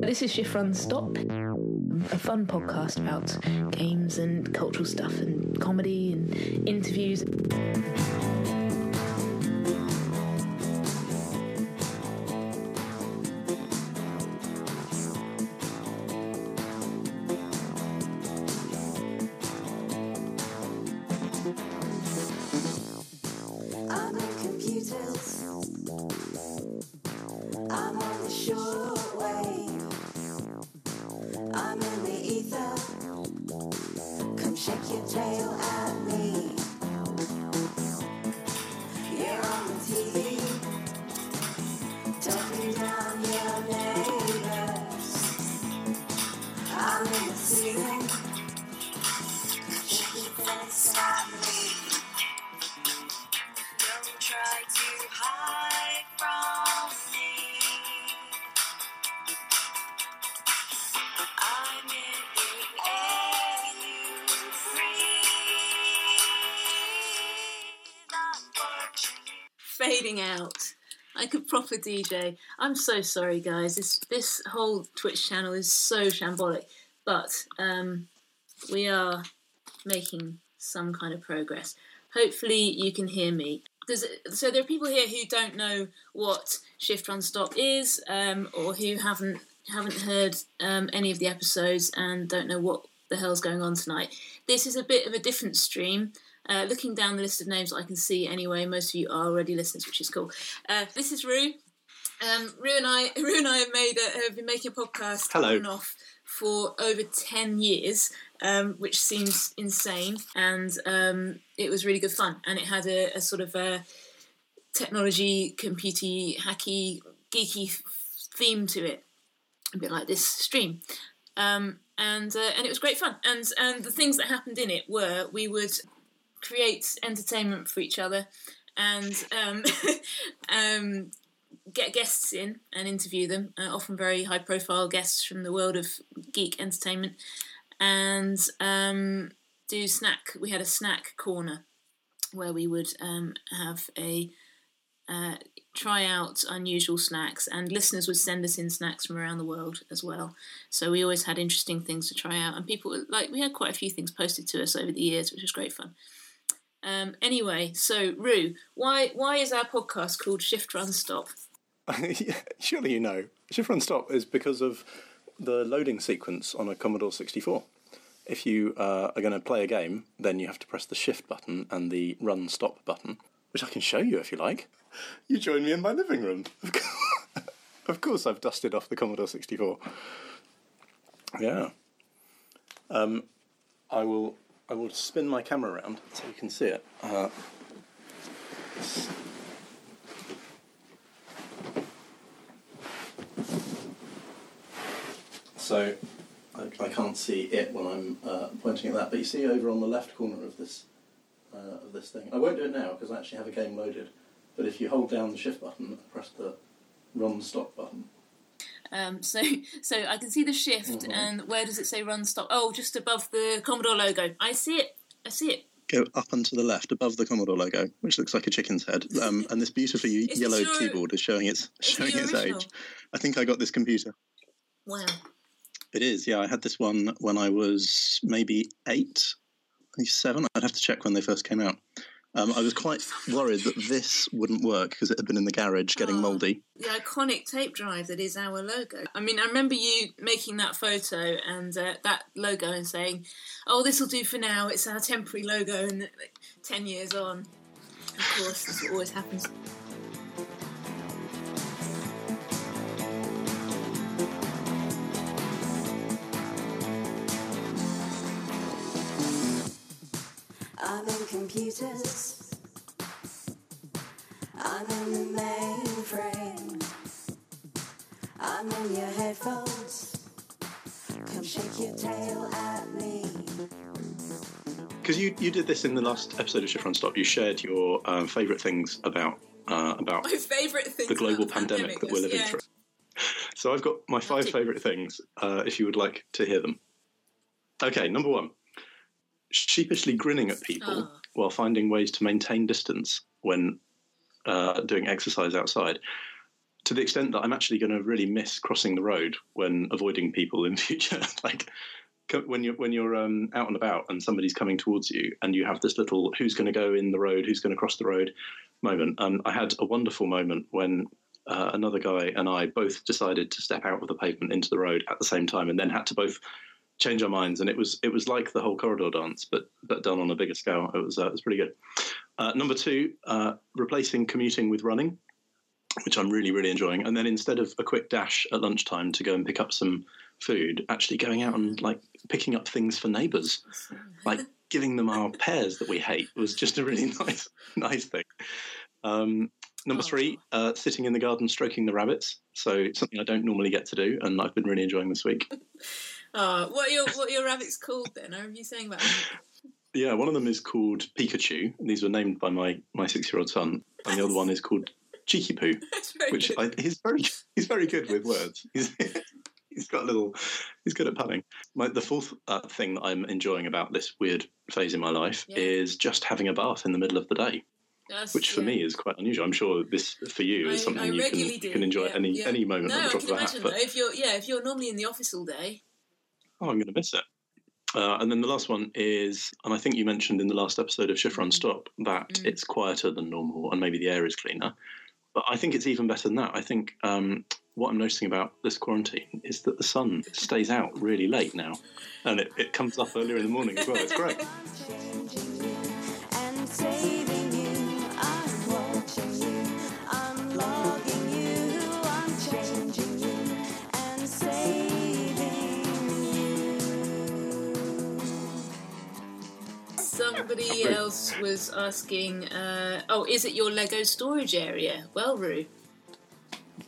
This is Shift Run Stop, a fun podcast about games and cultural stuff and comedy and interviews. Fading out. I could proper DJ. I'm so sorry, guys. This this whole Twitch channel is so shambolic, but um, we are making some kind of progress. Hopefully, you can hear me. There's, so there are people here who don't know what Shift Run Stop is, um, or who haven't haven't heard um, any of the episodes and don't know what the hell's going on tonight. This is a bit of a different stream. Uh, looking down the list of names I can see anyway, most of you are already listeners, which is cool. Uh, this is Roo. Um, Roo and I, Roo and I have made a, have been making a podcast Hello. on and off for over ten years, um, which seems insane, and um, it was really good fun, and it had a, a sort of a technology, computy, hacky, geeky theme to it, a bit like this stream. Um, and uh, and it was great fun. And and the things that happened in it were we would create entertainment for each other, and um, um, get guests in and interview them. Uh, often very high profile guests from the world of geek entertainment, and um, do snack. We had a snack corner where we would um, have a uh, try out unusual snacks, and listeners would send us in snacks from around the world as well. So we always had interesting things to try out, and people like we had quite a few things posted to us over the years, which was great fun. Um, anyway, so Roo, why why is our podcast called Shift Run Stop? Surely you know. Shift Run Stop is because of the loading sequence on a Commodore 64. If you uh, are going to play a game, then you have to press the Shift button and the Run Stop button, which I can show you if you like. You join me in my living room. Of course, I've dusted off the Commodore 64. Yeah. Um, I will. I will spin my camera around so you can see it. Uh, So I, I can't see it when I'm uh, pointing at that, but you see over on the left corner of this uh, of this thing. I won't do it now because I actually have a game loaded. But if you hold down the shift button and press the run stop button, Um, so so I can see the shift, Mhm. and where does it say Run Stop? Oh, just above the Commodore logo. I see it. I see it. go up and to the left above the Commodore logo, which looks like a chicken's head, um, and this beautifully yellowed your- keyboard is showing its Is showing its original? age. I think I got this computer. Wow. It is, yeah. I had this one when I was maybe eight, maybe seven. I'd have to check when they first came out. Um, I was quite worried that this wouldn't work because it had been in the garage getting Oh. mouldy. the iconic tape drive that is our logo. I mean, I remember you making that photo and uh, that logo and saying, "Oh, this will do for now. It's our temporary logo." And like, ten years on, of course, that's what always happens. I'm in computers. I'm in the mainframe. I'm in your headphones. Come shake your tail at me. Because you, you did this in the last episode of Shift Run Stop. You shared your um, favourite things about uh, about My favourite thing. the global pandemic that we're living through. So I've got my five favourite things. Uh, if you would like to hear them. Okay, number one: sheepishly grinning at people Oh. while finding ways to maintain distance when uh, doing exercise outside. to the extent that I'm actually going to really miss crossing the road when avoiding people in future. like when you're when you're um, out and about and somebody's coming towards you, and you have this little "who's going to go in the road, who's going to cross the road" moment. And I had a wonderful moment when. Uh, another guy and I both decided to step out of the pavement into the road at the same time, and then had to both change our minds. And it was it was like the whole corridor dance, but but done on a bigger scale. It was uh, it was pretty good. Uh, number two, uh, replacing commuting with running which I'm really, really enjoying. And then instead of a quick dash at lunchtime to go and pick up some food, actually going out and like picking up things for neighbours, like giving them our pears that we hate was just a really nice, nice thing. Um, number three, uh, sitting in the garden stroking the rabbits. So it's something I don't normally get to do, and I've been really enjoying this week. Oh, what are your what are your rabbits called then? I remember you saying about them. Yeah, one of them is called Pikachu. and These were named by my, my six year old son, and the other one is called Cheeky Poo. Which. I, he's very he's very good with words. He's he's got a little he's good at punning. My, the fourth uh, thing that I'm enjoying about this weird phase in my life Yeah. is just having a bath in the middle of the day, That's- which for yeah. me is quite unusual. I'm sure this for you is something I you can you can enjoy yeah, any yeah. any moment No, I can of a hat. imagine But. If you're yeah, if you're normally in the office all day, oh, I'm going to miss it. Uh, and then the last one is, and I think you mentioned in the last episode of Shift Run Mm. Stop that Mm. it's quieter than normal and maybe the air is cleaner. But I think it's even better than that. I think um, what I'm noticing about this quarantine is that the sun stays out really late now, and it, it comes up earlier in the morning as well. It's great. somebody else was asking, uh, "Oh, is it your Lego storage area?" Well, Roo,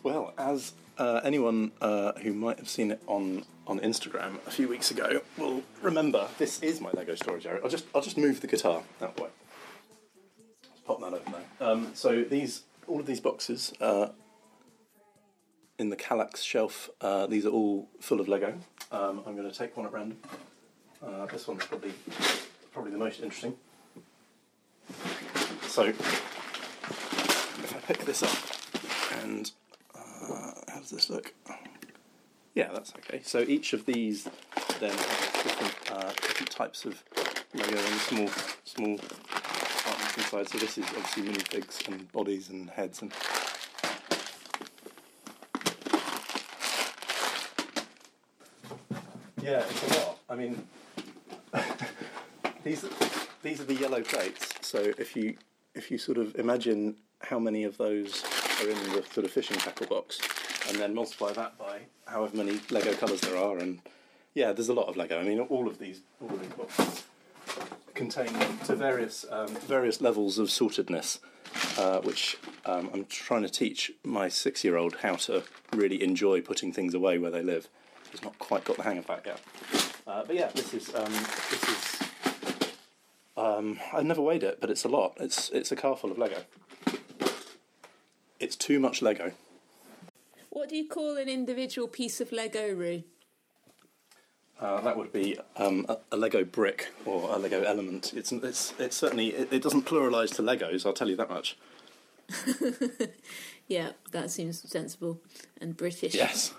Well, as uh, anyone uh, who might have seen it on, on Instagram a few weeks ago will remember, this is my Lego storage area. I'll just I'll just move the guitar that way. Pop that over there. Um, so these all of these boxes uh, in the Kallax shelf. Uh, these are all full of Lego. Um, I'm going to take one at random. Uh, this one's probably probably the most interesting. So if I pick this up and uh, how does this look? Yeah, that's okay. So each of these then have different, uh, different types of Lego and small small compartments inside. So this is obviously minifigs and bodies and heads and. Yeah, it's a lot. I mean, these these are the yellow plates. So if you if you sort of imagine how many of those are in the sort of fishing tackle box, and then multiply that by however many Lego colours there are, and yeah, there's a lot of Lego. I mean, all of these all of these boxes contain to various um, various levels of sortedness, uh, which um, I'm trying to teach my six-year-old how to really enjoy putting things away where they live. He's not quite got the hang of that yet. Uh, but yeah, this is um, this is. Um, I've never weighed it, but it's a lot. It's it's a car full of Lego. It's too much Lego. what do you call an individual piece of Lego, Roo? Uh, that would be um, a, a Lego brick or a Lego element. It's it's it's certainly it, it doesn't pluralise to Legos. I'll tell you that much. Yeah, that seems sensible and British. Yes.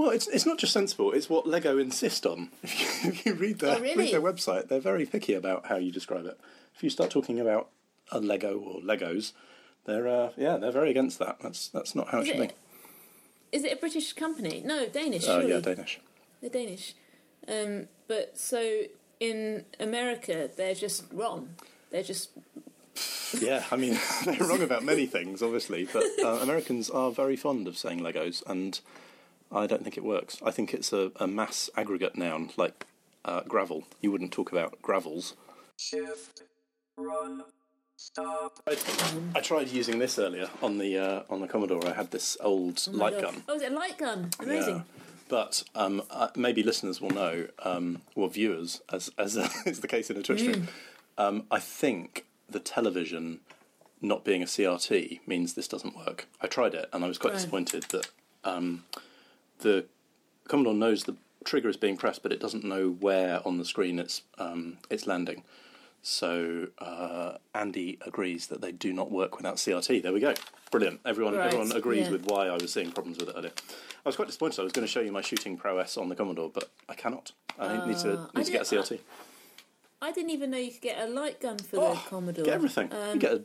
Well, it's it's not just sensible. It's what Lego insist on. If you, if you read their Oh, really? read their website, they're very picky about how you describe it. If you start talking about a Lego or Legos, they're uh, yeah they're very against that. That's that's not how it should be. Is it a British company? No, Danish. Oh surely. yeah, Danish. They're Danish. Um, but so in America, they're just wrong. They're just Yeah, I mean they're wrong about many things, obviously, but uh, Americans are very fond of saying Legos, and I don't think it works. I think it's a, a mass aggregate noun like uh, gravel. You wouldn't talk about gravels. Shift, run, stop. I, I tried using this earlier on the uh, on the Commodore. I had this old Oh light God. gun. Oh, is it a light gun? Amazing. Yeah. But um, uh, maybe listeners will know, um, or viewers, as as is the case in a Twitch Mm. stream. Um, I think the television not being a CRT means this doesn't work. I tried it and I was quite Right. disappointed that um, the Commodore knows the trigger is being pressed, but it doesn't know where on the screen it's um, it's landing. So uh, Andy agrees that they do not work without CRT. There we go. brilliant. Everyone, Right, everyone agrees yeah. with why I was seeing problems with it earlier. I was quite disappointed. I was going to show you my shooting prowess on the Commodore, but I cannot. I need to Uh, need I to get a CRT. I didn't even know you could get a light gun for Oh, the Commodore. Get everything. Um, you get a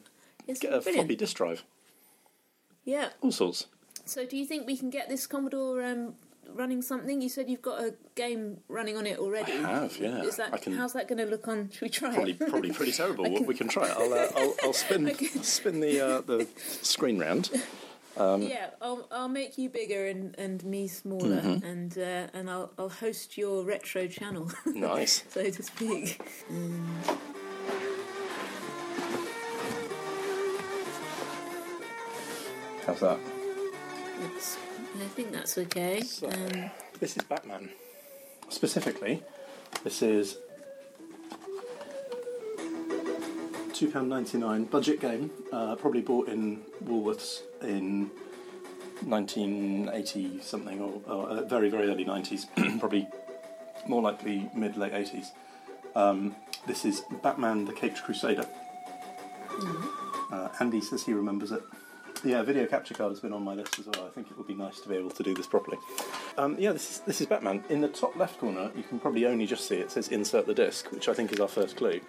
get a brilliant. floppy disk drive. Yeah. All sorts. So, do you think we can get this Commodore um, running something? You said you've got a game running on it already. I have, yeah. Is that I can- how's that going to look on? Should we try Probably, it? probably pretty terrible. We can try it. I'll, uh, I'll, I'll spin, spin the uh, the screen round. yeah, I'll, I'll make you bigger and, and me smaller, Mm-hmm. and uh, and I'll I'll host your retro channel, Nice. so to speak. How's that? I think that's okay. So- Um, This is Batman. Specifically, this is two pound ninety nine budget game. Uh, probably bought in Woolworths in nineteen eighty something, or, or uh, very very early nineties. probably more likely mid late eighties. Um, this is Batman: The Caped Crusader. Uh, Andy says he remembers it. Yeah, video capture card has been on my list as well. I think it would be nice to be able to do this properly. Um, yeah, this is, this is Batman. In the top left corner, you can probably only just see it says insert the disc, which I think is our first clue.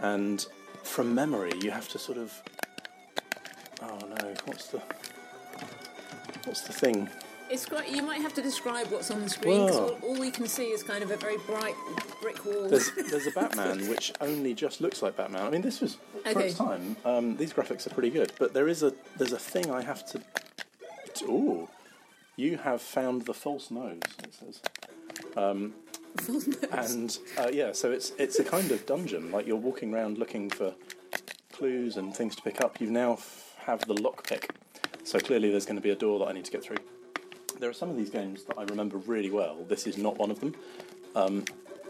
And from memory, you have to sort of. Oh no, what's the. What's the thing? It's quite. You might have to describe what's on the screen. 'cause Whoa. all, all we can see is kind of a very bright brick wall. There's, there's a Batman which only just looks like Batman. I mean, this was for Okay. its time. Um, these graphics are pretty good, but there is a there's a thing I have to. Ooh, you have found the false nose. It says. and uh, yeah, so it's it's a kind of dungeon. Like you're walking around looking for clues and things to pick up. You now f- have the lockpick, so clearly there's going to be a door that I need to get through. There are some of these games that I remember really well. This is not one of them. Um,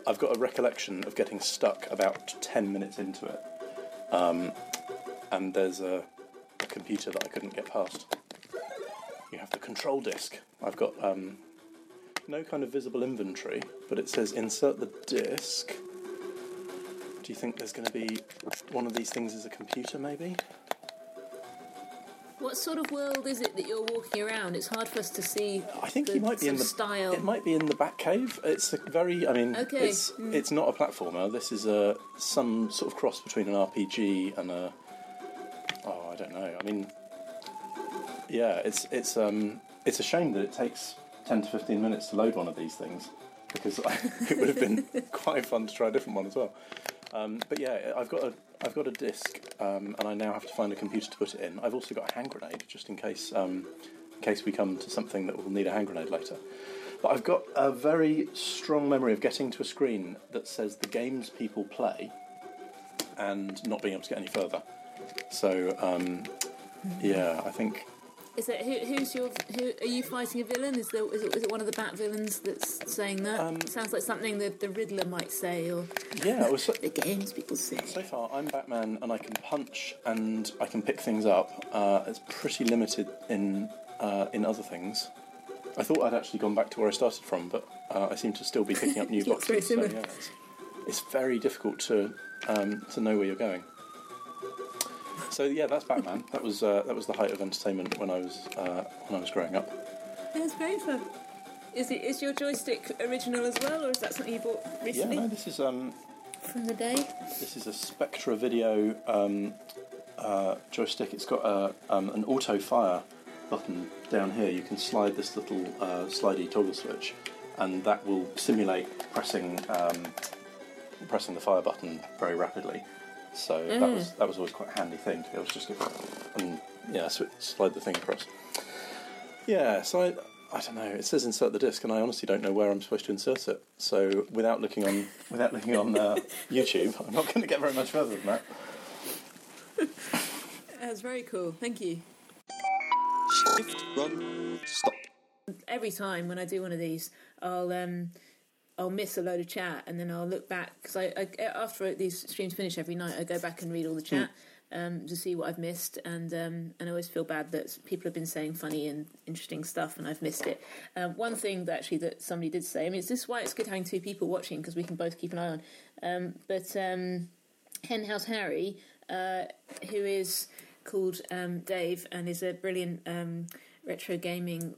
I've got a recollection of getting stuck about ten minutes into it, um, and there's a, a computer that I couldn't get past. You have the control disk. I've got um, no kind of visible inventory, but it says insert the disk. Do you think there's going to be one of these things as a computer, maybe? What sort of world is it that you're walking around? It's hard for us to see. I think the you might be in the style. It might be in the back cave. It's a very. I mean, Okay, it's mm. it's not a platformer. This is a some sort of cross between an RPG and a. Oh, I don't know. I mean, yeah, it's it's um it's a shame that it takes ten to fifteen minutes to load one of these things because it would have been quite fun to try a different one as well. Um, but yeah, I've got a I've got a disc, um, and I now have to find a computer to put it in. I've also got a hand grenade just in case um, in case we come to something that will need a hand grenade later. But I've got a very strong memory of getting to a screen that says the games people play, and not being able to get any further. So um, yeah, I think Is it who, who's your? Who are you fighting a villain? Is there? Is it, is it one of the Bat villains that's saying that? Um, Sounds like something that the Riddler might say, or yeah, it was. So, the games people say. so far, I'm Batman, and I can punch and I can pick things up. Uh, it's pretty limited in uh, in other things. I thought I'd actually gone back to where I started from, but uh, I seem to still be picking up new boxes. So, yeah, it's, it's very difficult to um, to know where you're going. So yeah, that's Batman. That was uh, that was the height of entertainment when I was uh, when I was growing up. It's very fun. Is it? Is your joystick original as well, or is that something you bought recently? Yeah, no, this is um, from the day? This is a Spectra Video um, uh, joystick. It's got a, um, an auto fire button down here. You can slide this little uh, slidey toggle switch, and that will simulate pressing um, pressing the fire button very rapidly. So that was that was always quite a handy thing to be able to just give and yeah, sw- slide the thing across. Yeah, so I, I don't know. It says insert the disc, and I honestly don't know where I'm supposed to insert it. So without looking on without looking on uh, YouTube, I'm not going to get very much further than that. That's very cool. Thank you. Shift, run, stop. Every time when I do one of these, I'll um, I'll miss a load of chat, and then I'll look back because I, I after these streams finish every night, I go back and read all the chat. Um, to see what I've missed, and um, and I always feel bad that people have been saying funny and interesting stuff, and I've missed it. Um, one thing that actually that somebody did say, I mean, is this why it's good having two people watching because we can both keep an eye on. Um, but um, Henhouse Harry, uh, who is called um, Dave and is a brilliant um, retro gaming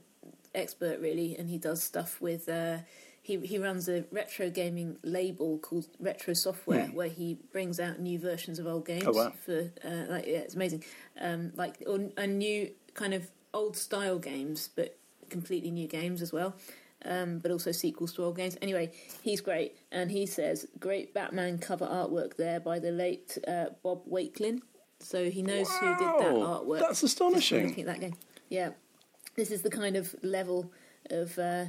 expert, really, and he does stuff with. Uh, he, he runs a retro gaming label called Retro Software, where he brings out new versions of old games. Oh, wow. For uh, like, yeah, it's amazing. Um, like or, a new kind of old style games, but completely new games as well. Um, but also sequels to old games. Anyway, he's great, and he says great Batman cover artwork there by the late uh, Bob Wakelin. So he knows who did that artwork. that's astonishing. looking at that game. Yeah, this is the kind of level of. Uh,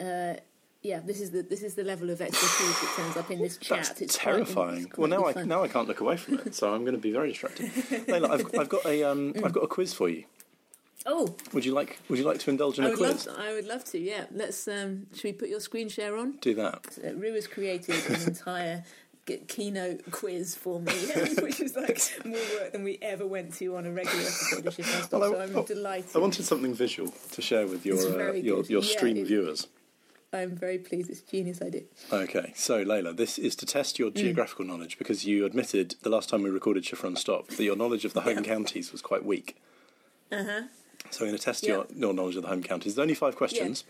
uh, yeah, this is the this is the level of expertise that turns up in this chat. That's it's quite- terrifying. it's well, now I fun. now I can't look away from it, so I'm going to be very distracted. Leila, I've, I've got a um, I've got a quiz for you. Oh, Would you like Would you like to indulge in I a quiz? To, I would love to. Yeah, let's. Um, should we put your screen share on? Do that. Uh, Roo has created an entire keynote quiz for me, which is like more work than we ever went to on a regular episode of Shift Well, So I'm oh, delighted. I wanted something visual to share with your uh, your your Yeah, stream it- viewers. I'm very pleased. It's a genius idea. Okay, so Leila, this is to test your geographical knowledge because you admitted the last time we recorded Shift Run Stop that your knowledge of the home counties was quite weak. Uh huh. So I'm going to test Yeah. your, your knowledge of the home counties. There's only five questions.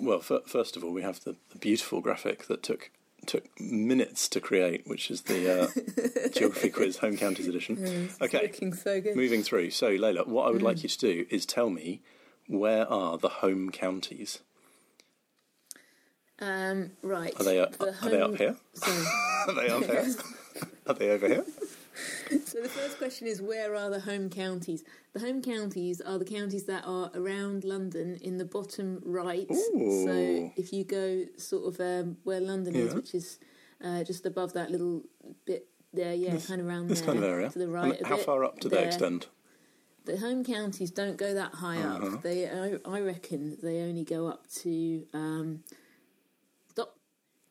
Well, f- first of all, we have the, the beautiful graphic that took took minutes to create, which is the uh, geography quiz home counties edition. Okay, Looking so good. moving through. So Leila, what I would Mm. like you to do is tell me where are the home counties? Um, right. Are they uh, The are they up here? Sorry. Are they up here? Are they over here? So the first question is where are the home counties? The home counties are the counties that are around London in the bottom right. Ooh. So if you go sort of um, where London is, which is uh, just above that little bit there, yeah, kind of around This there kind of area. to the And right. a how bit, far up do they there. extend? The home counties don't go that high Uh-huh. up. They, I, I reckon, they only go up to um, stop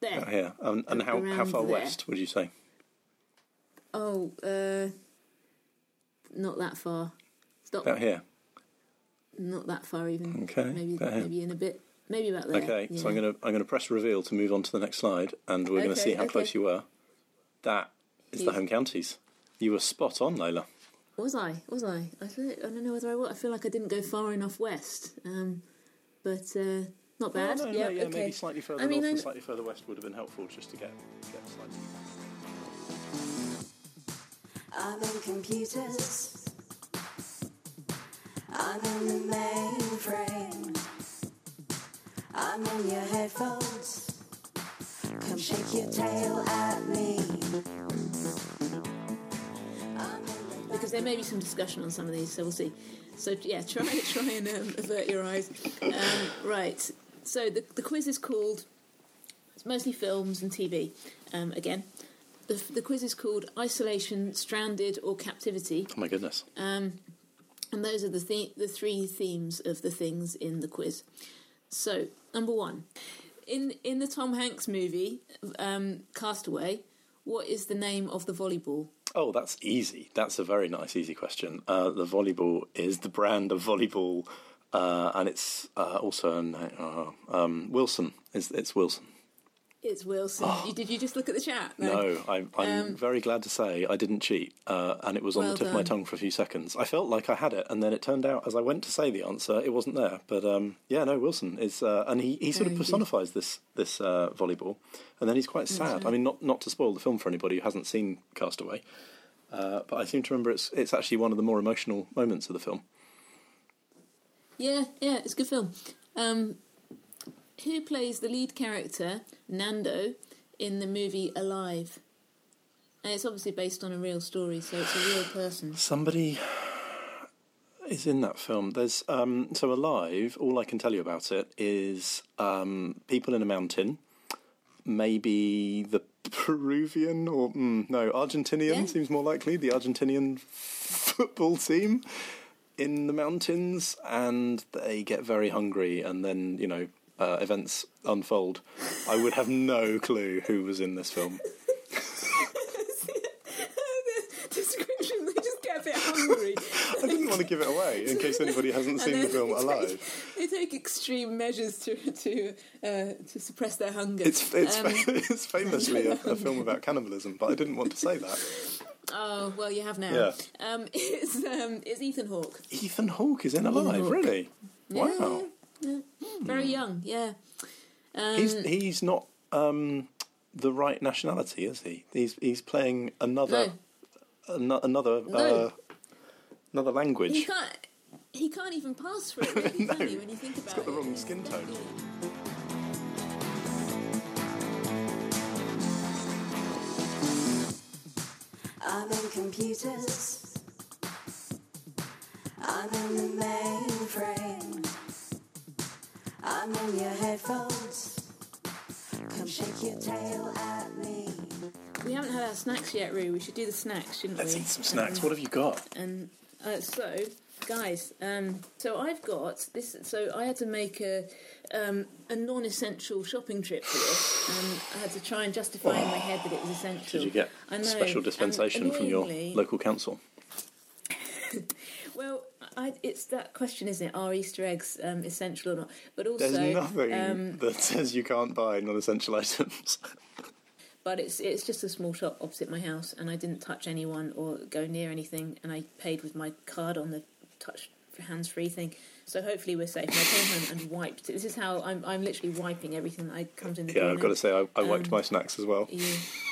there. Out here. Um, and how, how far there. west would you say? Oh, uh, not that far. Stop. Out here. Not that far even. Okay, Maybe about maybe in a bit. Maybe about there. Okay, so. I'm gonna I'm gonna press reveal to move on to the next slide, and we're gonna see how okay. close you were. That is the home counties. You were spot on, Leila. Was I? Was I? I, feel, I don't know whether I was. I feel like I didn't go far enough west. Um, but uh, not bad. Oh, no, yeah, no, yeah, okay. maybe slightly further I mean, north and slightly further west would have been helpful just to get get slightly. I'm in computers. I'm in the mainframe. I'm in your headphones. Come shake your tail at me. The because there may be some discussion on some of these, so we'll see. So yeah, try try and um, avert your eyes. Um, right. So the the quiz is called. It's mostly films and TV. Um, again, the the quiz is called Isolation, Stranded, or Captivity. Oh my goodness. Um, and those are the the- the three themes of the things in the quiz. So number one, in in the Tom Hanks movie um, Castaway, what is the name of the volleyball? Oh, that's easy. That's a very nice, easy question. Uh, the volleyball is the brand of volleyball, uh, and it's uh, also an, uh, um, Wilson. It's, it's Wilson. It's Wilson. You- Did you just look at the chat? Oh. No, I'm, I'm Um, very glad to say I didn't cheat, uh, and it was on Well the tip of my tongue for a few seconds. I felt like I had it, and then it turned out as I went to say the answer, it wasn't there. But um, yeah, no, Wilson is, uh, and he, he sort of personifies this this uh, volleyball, and then he's quite sad. I mean, not not to spoil the film for anybody who hasn't seen Castaway, uh, but I seem to remember it's it's actually one of the more emotional moments of the film. Yeah, yeah, it's a good film. Um, who plays the lead character, Nando, in the movie Alive? And it's obviously based on a real story, so it's a real person. Somebody is in that film. There's um, so alive. All I can tell you about it is um, people in a mountain. Maybe the Peruvian or mm, no Argentinian Yeah. seems more likely. The Argentinian football team in the mountains, and they get very hungry, and then you know uh, events unfold. I would have no clue who was in this film. the description, they just get a bit hungry. I didn't want to give it away in case anybody hasn't seen the film they Alive. Take, they take extreme measures to to uh, to suppress their hunger. It's it's, Um, it's famously a, a film about cannibalism, but I didn't want to say that. Oh well, you have now. Yeah. Um, it's um, it's Ethan Hawke. Ethan Hawke is in Alive, Hawke. really? Wow. Very young. Yeah. Um, He's he's not um, the right nationality, is he? He's he's playing another ano- another No. uh, another he language. can't. He can't even pass for it. Really, No, can he, when you think about got the it. wrong skin tone. I'm in computers. I'm in the mainframe. I'm in your headphones. Come shake your tail at me. We haven't had our snacks yet, Roo. We should do the snacks, shouldn't Let's we? eat some snacks. Um, What have you got? And uh, so, guys, um, so I've got this. So I had to make a um, a non-essential shopping trip for this, and I had to try and justify in my head that it was essential. Did you get I know, special dispensation from your local council? Well, I, it's that question, isn't it? Are Easter eggs um, essential or not? But also, There's nothing um, that says you can't buy non-essential items. but it's it's just a small shop opposite my house, and I didn't touch anyone or go near anything, and I paid with my card on the touch for hands-free thing. So hopefully we're safe. And I came home and wiped. This is how I'm. I'm literally wiping everything that I comes in the yeah, I've got to say, I, I wiped Um, my snacks as well. Yeah.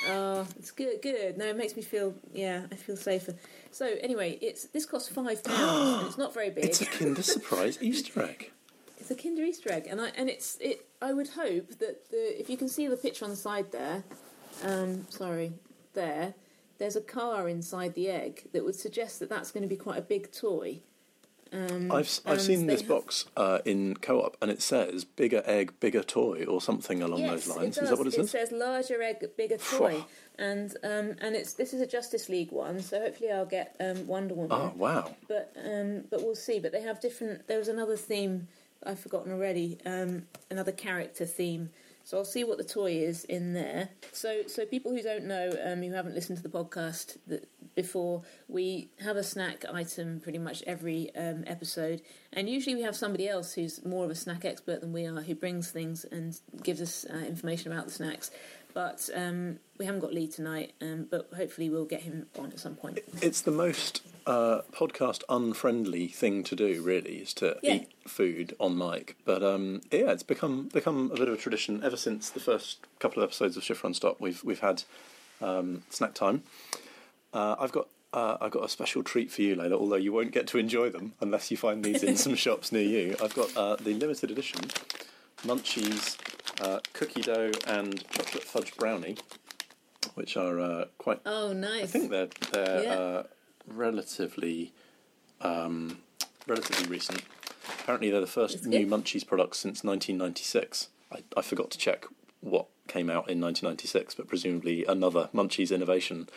Oh, it's good. Good. No, it makes me feel. Yeah, I feel safer. So anyway, it's this costs five pounds, and it's not very big. It's a Kinder Surprise Easter egg. It's a Kinder Easter egg, and I and it's it. I would hope that the if you can see the picture on the side there, um, sorry, there, there's a car inside the egg that would suggest that that's going to be quite a big toy. Um, I've I've seen this have- box uh, in co-op, and it says "bigger egg, bigger toy" or something along Yes, those lines. it. Is that what it it says? says larger egg, bigger toy, and um, and it's this is a Justice League one, so hopefully I'll get um, Wonder Woman. Oh wow! but um, but we'll see. But they have different. There was another theme I've forgotten already. Um, another character theme. So I'll see what the toy is in there. So so people who don't know, um, who haven't listened to the podcast that before, we have a snack item pretty much every um, episode, and usually we have somebody else who's more of a snack expert than we are, who brings things and gives us uh, information about the snacks. But um, we haven't got Lee tonight, um, but hopefully we'll get him on at some point. It's the most uh, podcast unfriendly thing to do, really, is to Yeah. eat food on mic. But um, yeah, it's become become a bit of a tradition ever since the first couple of episodes of Shift Run Stop. We've we've had um, snack time. Uh, I've got. Uh, I've got a special treat for you, Leila, although you won't get to enjoy them unless you find these in some shops near you. I've got uh, the limited edition Munchies uh, cookie dough and chocolate fudge brownie, which are uh, quite Oh, nice. I think they're they're Yeah. uh, relatively um, relatively recent. Apparently, they're the first new. Munchies products since 1996. I, I forgot to check what came out in 1996, but presumably another Munchies innovation.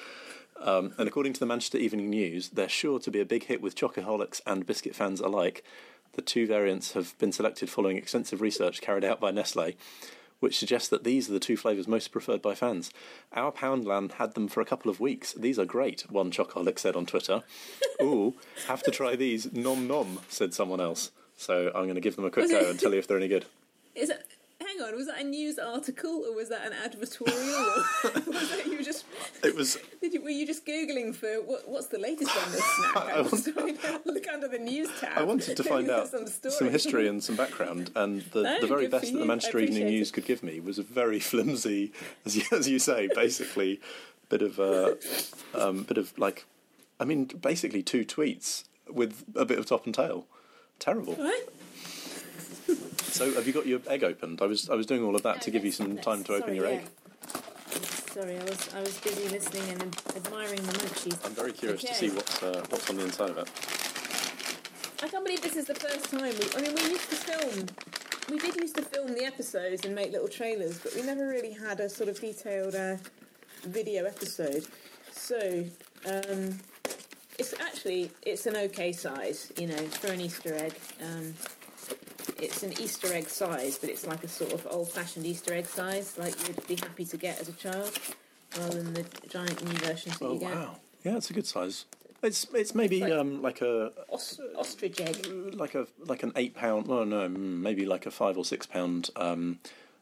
Um, and according to the Manchester Evening News, they're sure to be a big hit with chocoholics and biscuit fans alike. The two variants have been selected following extensive research carried out by Nestle, which suggests that these are the two flavours most preferred by fans. Our Poundland had them for a couple of weeks. These are great, one chocoholic said on Twitter. Ooh, have to try these. Nom nom, said someone else. So I'm going to give them a quick go and tell you if they're any good. Is that? Hang on, was that a news article or was that an advertorial? or was that you were just? It was Did you, were you just googling for what, what's the latest on this snack? I to look under the news tab. I wanted to find out there's some, history and some background, and the, No, the very best that the. Manchester Evening News it. could give me was a very flimsy, as you, as you say, basically, bit of uh, um, bit of like, I mean, basically two tweets with a bit of top and tail. Terrible. Right? So, have you got your egg opened? I was I was doing all of that to give you some time to open Sorry, your yeah. egg. Sorry, I was I was busy listening and admiring the munchies. I'm very curious to see what's uh, what's on the inside of it. I can't believe this is the first time. We, I mean, we used to film. We did used to film the episodes and make little trailers, but we never really had a sort of detailed uh, video episode. So, um, it's actually it's an okay size, you know, for an Easter egg. Um, it's an Easter egg size, but it's like a sort of old-fashioned Easter egg size, like you'd be happy to get as a child, rather than the giant new versions that Oh you get. wow! Yeah, it's a good size. It's it's maybe Like- um, like a Os- ostrich egg. like a like an eight pound. Well, no, mm, maybe like a five or six pound um,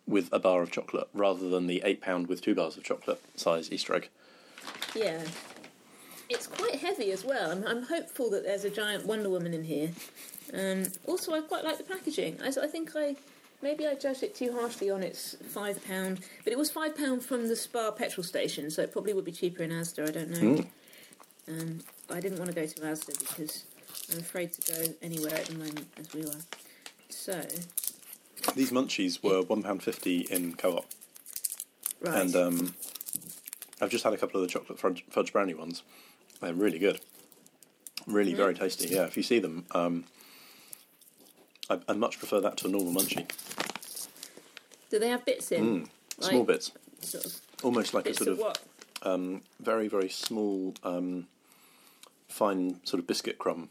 with a bar of chocolate, rather than the eight pound with two bars of chocolate size Easter egg. Yeah. It's quite heavy as well. I'm, I'm hopeful that there's a giant Wonder Woman in here. Um, also, I quite like the packaging. I, I think I maybe I judged it too harshly on its five pound, but it was five pound from the Spa petrol station, so it probably would be cheaper in Asda. I don't know. Um, I didn't want to go to Asda because I'm afraid to go anywhere at the moment as we were. So These munchies were one pound fifty in co-op, right, and um, I've just had a couple of the chocolate fudge, fudge brownie ones. They're really good, really very tasty. Yeah, if you see them, um, I, I much prefer that to a normal munchie. do they have bits in? Small Like, bits, Sort of almost like a sort of of what? very very small, um, fine sort of biscuit crumb.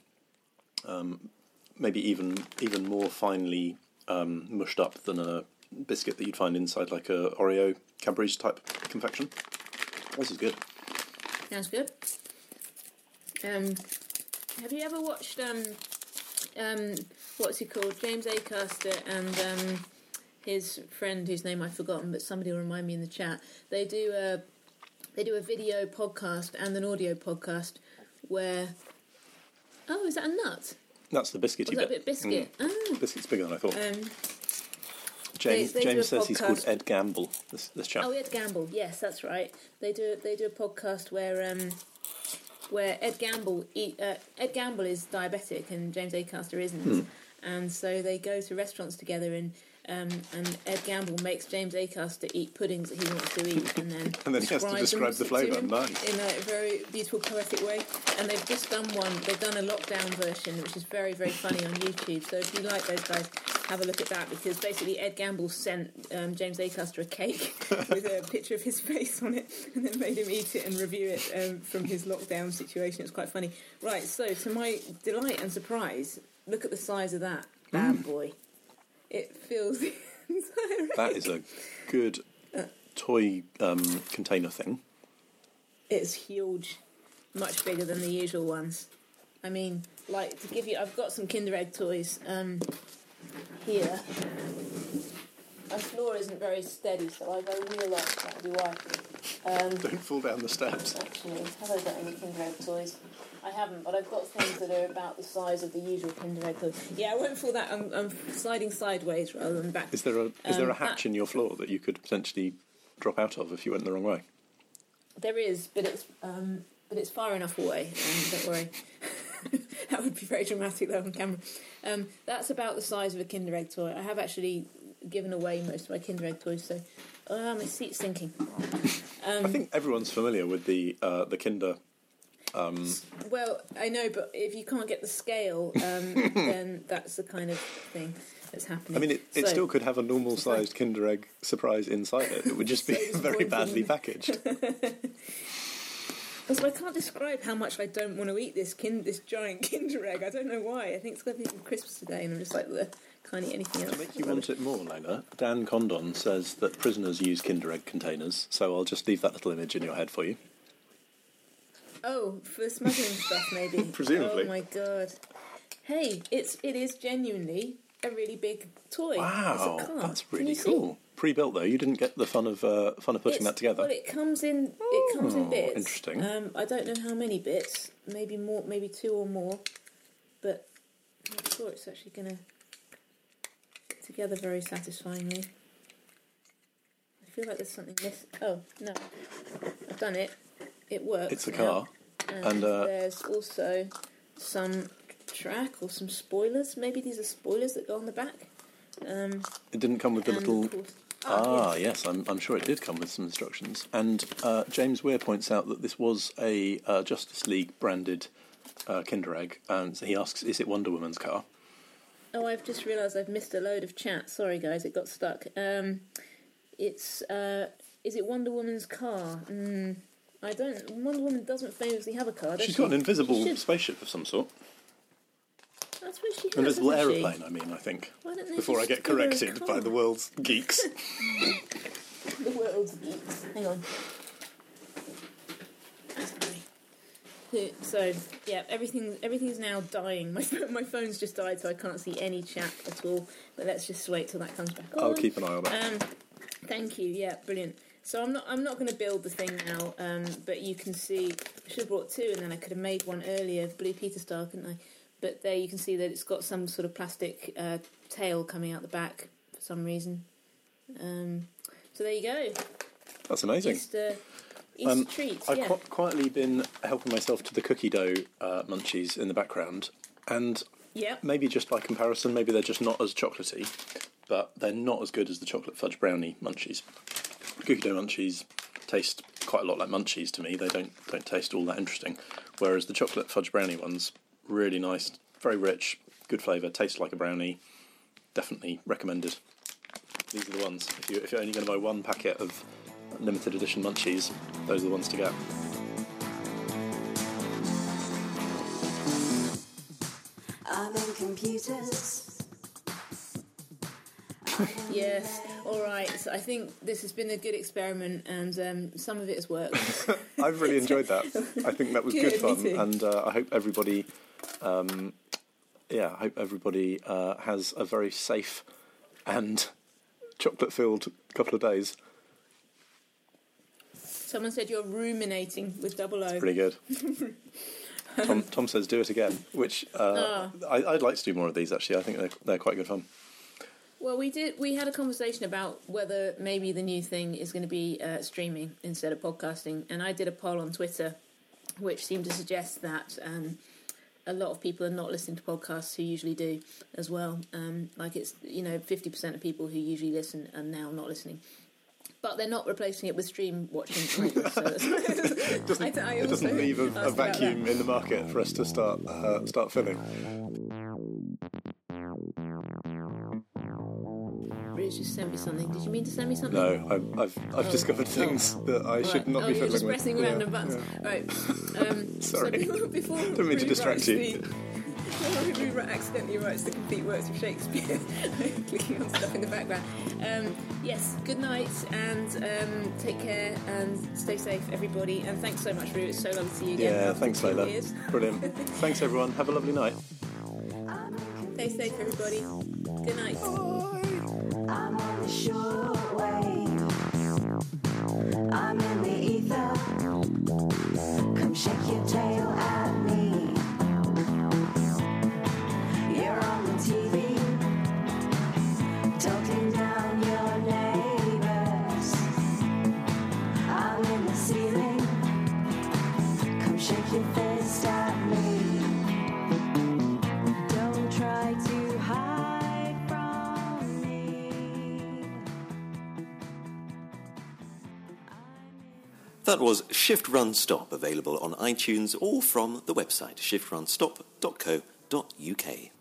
Um, maybe even even more finely um, mushed up than a biscuit that you'd find inside like a Oreo Cadbury's type confection. This is good. Sounds good. Um, have you ever watched um, um, what's he called? James Acaster and um, his friend, whose name I've forgotten, but somebody will remind me in the chat. They do a they do a video podcast and an audio podcast where. Oh, is that a nut? That's the biscuity Was that a bit. bit biscuit? Mm. Biscuit's bigger than I thought. Ah, um, James, they do James says he's called. Ed Gamble. This this chap. Oh, Ed Gamble. Yes, that's right. They do they do a podcast where um where Ed Gamble eat, uh, Ed Gamble is diabetic and James Acaster isn't, Hmm. and so they go to restaurants together and. Um, and Ed Gamble makes James Acaster eat puddings that he wants to eat, and then And then he has to describe the flavour. Nice. in a very beautiful, poetic way. And they've just done one. They've done a lockdown version, which is very, very funny on YouTube. So if you like those guys, have a look at that because basically Ed Gamble sent um, James Acaster a cake with a picture of his face on it, and then made him eat it and review it um, from his lockdown situation. It's quite funny. Right. So to my delight and surprise, look at the size of that bad Mm. boy. It feels the entire. That is a good toy um, container thing. It's huge, much bigger than the usual ones. I mean, like to give you, I've got some Kinder Egg toys um, here. My floor isn't very steady, so I go wheel up. That'll be why. Um, Don't fall down the steps. actually, have I got any Kinder Egg toys? I haven't, but I've got things that are about the size of the usual Kinder Egg toys. Yeah, I won't fall that. I'm, I'm sliding sideways rather than back. Is there a is there a Um, hatch that- in your floor that you could potentially drop out of if you went the wrong way? There is, but it's um, but it's far enough away. Um, don't worry. that would be very dramatic though on camera. Um, that's about the size of a Kinder Egg toy. I have actually given away most of my Kinder Egg toys, so oh, my seat's sinking. I think everyone's familiar with the uh, the Kinder. Well, I know, but if you can't get the scale, um, then that's the kind of thing that's happening. I mean, it, it So- still could have a normal sized Kinder Egg surprise inside it. It would just be So very badly packaged. So I can't describe how much I don't want to eat this kin- this giant Kinder Egg. I don't know why. I think it's going to be some crisps today, and I'm just like, "Ugh, can't eat anything else. Make you want it more, Lola, Dan Condon says that prisoners use Kinder Egg containers, so I'll just leave that little image in your head for you. Oh, for smuggling stuff, maybe. Presumably. Oh my god. Hey, it's it is genuinely a really big toy. Wow, it's a car. that's really you see? cool. Pre-built though, you didn't get the fun of uh, fun of putting It's- that together. Well, it comes in. It comes in Oh, bits. interesting. Um, I don't know how many bits. Maybe more. Maybe two or more. But I'm not sure it's actually going to fit together very satisfyingly. I feel like there's something missing. Oh no, I've done it. It works. It's a car, And, and uh, there's also some track or some spoilers. Maybe these are spoilers that go on the back. Um, it didn't come with the little. course- Ah, yes. yes, I'm, I'm sure it did come with some instructions. And uh, James Weir points out that this was a uh, Justice League branded uh, Kinder Egg, and so he asks, "Is it Wonder Woman's car?" Oh, I've just realised I've missed a load of chat. Sorry, guys, it got stuck. Um, it's uh, is it Wonder Woman's car? Mm, I don't. Wonder Woman doesn't famously have a car. Does She's she? got an invisible spaceship of some sort, I suppose she has. invisible hasn't she? aeroplane. I mean, I think. Why don't they Before I just get give her a corrected by car? the world's geeks. the world's geeks. Hang on. Sorry. So yeah, everything everything's now dying. My phone- my phone's just died, so I can't see any chat at all. But let's just wait till that comes back on. I'll keep an eye on it. Um, thank you. Yeah, brilliant. So I'm not I'm not going to build the thing now, um, but you can see I should have brought two, and then I could have made one earlier, Blue Peter style, couldn't I? But there you can see that it's got some sort of plastic uh, tail coming out the back for some reason. Um, so there you go, That's amazing. Easter Easter Um, treats. I've yeah. qui- quietly been helping myself to the cookie dough uh, munchies in the background, and yeah. maybe just by comparison, maybe they're just not as chocolatey, but they're not as good as the chocolate fudge brownie munchies. Cookie dough munchies taste quite a lot like munchies to me. They don't don't taste all that interesting, whereas the chocolate fudge brownie ones really nice, very rich, good flavour, tastes like a brownie. Definitely recommended. These are the ones. If you if you're only going to buy one packet of limited edition munchies, those are the ones to get. I'm in computers. Yes. All right. So I think this has been a good experiment, and um, some of it has worked. I've really enjoyed that. I think that was good, Good, fun, and uh, I hope everybody, um, yeah, I hope everybody uh, has a very safe and chocolate-filled couple of days. Someone said you're ruminating with double O. Pretty good. Tom, Tom says do it again, which uh, I, I'd like to do more of these. Actually, I think they're, they're quite good fun. Well, we did. We had a conversation about whether maybe the new thing is going to be uh, streaming instead of podcasting, and I did a poll on Twitter, which seemed to suggest that um, a lot of people are not listening to podcasts who usually do as well. Um, like it's you know fifty percent of people who usually listen are now not listening. But they're not replacing it with stream watching. either, so It doesn't, I I it doesn't leave a, a asked about that. vacuum in the market for us to start uh, start filling. Bruce just sent me something. Did you mean to send me something? No, I've I've, I've discovered things that I should not oh, be you're fiddling just with. pressing Yeah, random buttons. yeah. Right. Um, Sorry. So before, before Didn't mean to distract you. The, before Ruby accidentally writes the complete works of Shakespeare, clicking on stuff in the background. Um, yes, good night and um, take care and stay safe, everybody. And thanks so much, Roo. It's so lovely to see you again. Yeah, after thanks, two Leila. years. Brilliant. Thanks, everyone. Have a lovely night. Stay safe, everybody. Good night. I'm on That was Shift Run Stop, available on iTunes or from the website shiftrunstop.co.uk.